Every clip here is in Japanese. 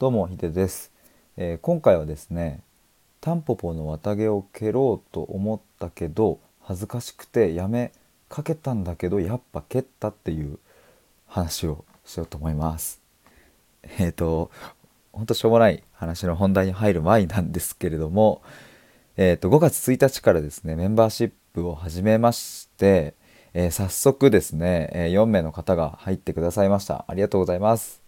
どうもヒデです、えー、今回はですねタンポポの綿毛を蹴ろうと思ったけど恥ずかしくてやめかけたんだけどやっぱ蹴ったっていう話をしようと思いますえっ、ー、とほんとしょうもない話の本題に入る前なんですけれどもえっ、ー、と5月1日からですねメンバーシップを始めましてえー、早速ですね、えー、4名の方が入ってくださいました。ありがとうございます。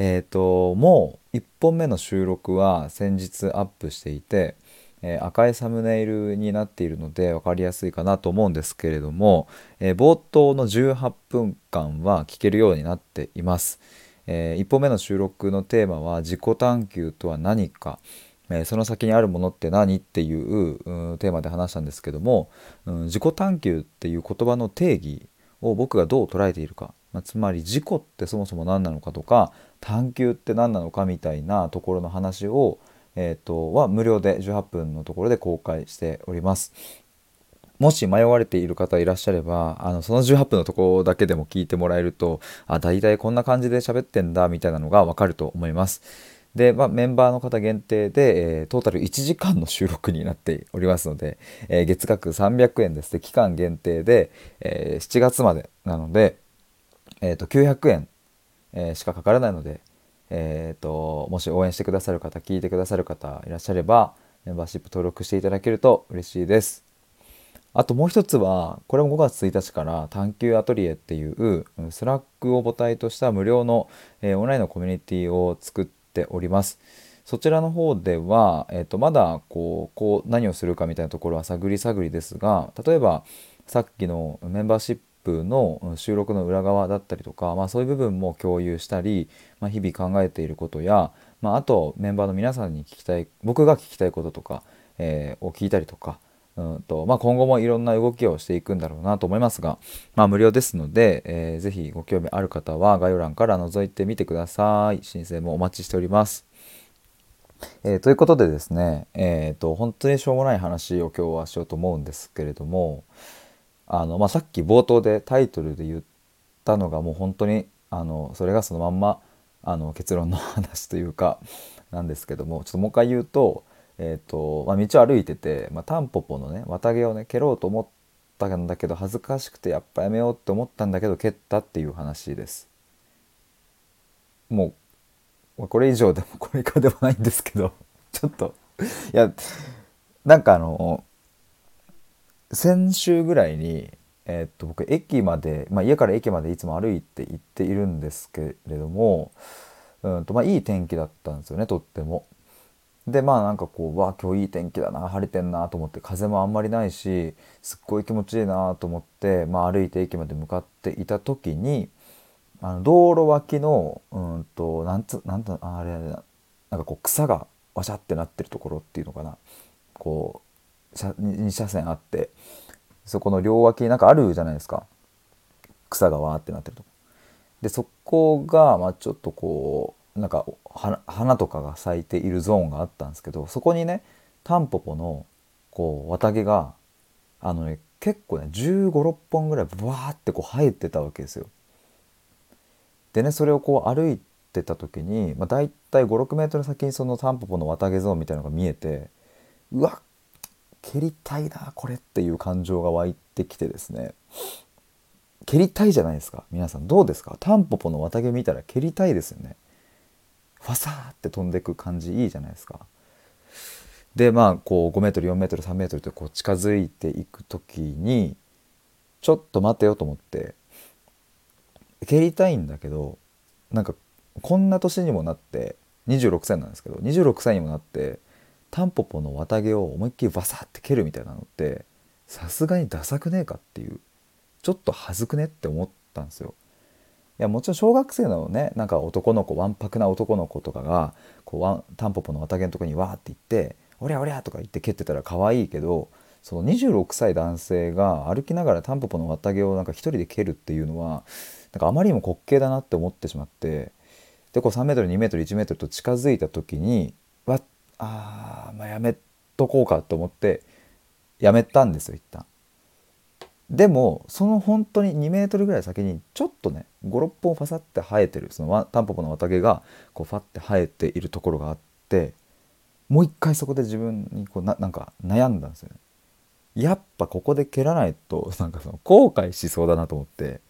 えっ、ー、と、もう1本目の収録は先日アップしていて、え赤いサムネイルになっているので分かりやすいかなと思うんですけれども、え冒頭の18分間は聞けるようになっています。え1本目の収録のテーマは自己探求とは何か、えその先にあるものって何っていう、うテーマで話したんですけども、うん、自己探求っていう言葉の定義を僕がどう捉えているか、まあ、つまり自己ってそもそも何なのかとか探求って何なのかみたいなところの話を、えーと、は無料で18分のところで公開しております。もし迷われている方いらっしゃれば、あの、その18分のところだけでも聞いてもらえると、あ、大体こんな感じで喋ってんだ、みたいなのがわかると思います。で、まあ、メンバーの方限定で、えー、トータル1時間の収録になっておりますので、えー、月額300円ですで期間限定で、えー、7月までなので、えーと、900円、えしかかからないので、えーと、もし応援してくださる方聞いてくださる方いらっしゃればメンバーシップ登録していただけると嬉しいです。あともう一つはこれも5月1日から探求アトリエっていうスラックを母体とした無料の、えオンラインのコミュニティを作っております。そちらの方では、えー、とまだこうこう何をするかみたいなところは探り探りですが例えばさっきのメンバーシップの収録の裏側だったりとか、まあ、そういう部分も共有したり、まあ、日々考えていることや、まあ、あとメンバーの皆さんに聞きたい僕が聞きたいこととか、えー、を聞いたりとか、うんとまあ、今後もいろんな動きをしていくんだろうなと思いますが、まあ、無料ですので、えー、ぜひご興味ある方は概要欄から覗いてみてください。申請もお待ちしております。えー、ということでですね、えーと、本当にしょうもない話を今日はしようと思うんですけれどもあの、まあ、さっき冒頭でタイトルで言ったのがもう本当にあのそれがそのまんまあの結論の話というかなんですけどもちょっともう一回言うとえーとまあ、道を歩いてて、まあ、タンポポのね綿毛をね蹴ろうと思ったんだけど恥ずかしくてやっぱやめようって思ったんだけど蹴ったっていう話です。もうこれ以上でもこれ以下でもないんですけどちょっといやなんかあの先週ぐらいに、えー、っと僕駅まで、まあ、家から駅までいつも歩いて行っているんですけれども、うんとまあ、いい天気だったんですよねとっても。でまあなんかこうわ今日いい天気だな晴れてんなと思って風もあんまりないしすっごい気持ちいいなと思って、まあ、歩いて駅まで向かっていた時にあの道路脇のうんとなんつなんつあれなんかこう草がわしゃってなってるところっていうのかなこう2車線あってそこの両脇なんかあるじゃないですか草がわーってなってるとこでそこがまあちょっとこうなんか花とかが咲いているゾーンがあったんですけどそこにねタンポポのこう綿毛があのね結構ね1 5 6本ぐらいブワーってこう生えてたわけですよ。でねそれをこう歩いてた時に、まあ、大体56メートル先にそのタンポポの綿毛ゾーンみたいなのが見えてうわ蹴りたいなこれっていう感情が湧いてきてですね蹴りたいじゃないですか皆さんどうですか？タンポポの綿毛見たら蹴りたいですよね。ファサーって飛んでく感じいいじゃないですか。でまあこう 5m4m3m ってこう近づいていく時にちょっと待てよと思って蹴りたいんだけどなんかこんな年にもなって26歳なんですけど26歳にもなってタンポポの綿毛を思いっきりバサッて蹴るみたいなのってさすがにダサくねえかっていうちょっと恥ずくねって思ったんですよ。やもちろん小学生のねなんか男の子わんぱくな男の子とかがこうワンタンポポの綿毛のとこにわーって行って「おりゃおりゃ」とか言って蹴ってたら可愛いけどその26歳男性が歩きながらタンポポの綿毛をなんか一人で蹴るっていうのはなんかあまりにも滑稽だなって思ってしまってでこう 3m2m1m と近づいた時にあまあやめとこうかと思ってやめたんですよ一旦。でもその本当に2メートルぐらい先にちょっとね56本ファサって生えてるそのタンポポの綿毛がこうファって生えているところがあってもう一回そこで自分にこうななんか悩んだんですよね。やっぱここで蹴らないと なんかその後悔しそうだなと思って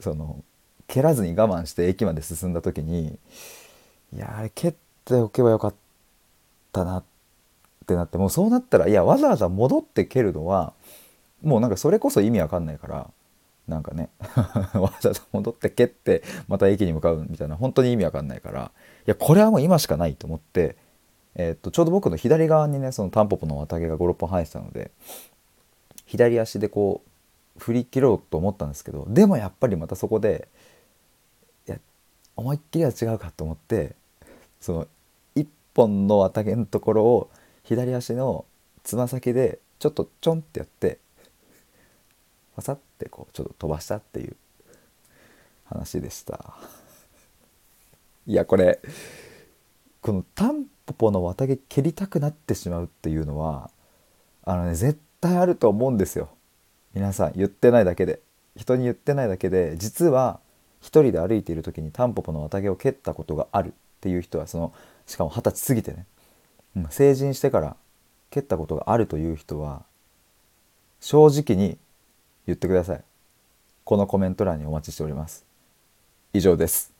その蹴らずに我慢して駅まで進んだ時にいやあれ蹴っておけばよかったなってなってもうそうなったらいやわざわざ戻って蹴るのはもうなんかそれこそ意味わかんないからなんかね わざわざ戻って蹴ってまた駅に向かうみたいな本当に意味わかんないからいやこれはもう今しかないと思って、えー、っとちょうど僕の左側にねそのタンポポの綿毛が56本生えてたので左足でこう振り切ろうと思ったんですけどでもやっぱりまたそこでいや思いっきりは違うかと思ってその本の綿毛のところを左足のつま先でちょっとちょんってやってパサってこうちょっと飛ばしたっていう話でした。いやこれこのタンポポの綿毛蹴りたくなってしまうっていうのはあのね絶対あると思うんですよ。皆さん言ってないだけで。人に言ってないだけで実は一人で歩いている時にタンポポの綿毛を蹴ったことがあるっていう人はそのしかも二十歳過ぎてね、成人してから蹴ったことがあるという人は正直に言ってください。このコメント欄にお待ちしております。以上です。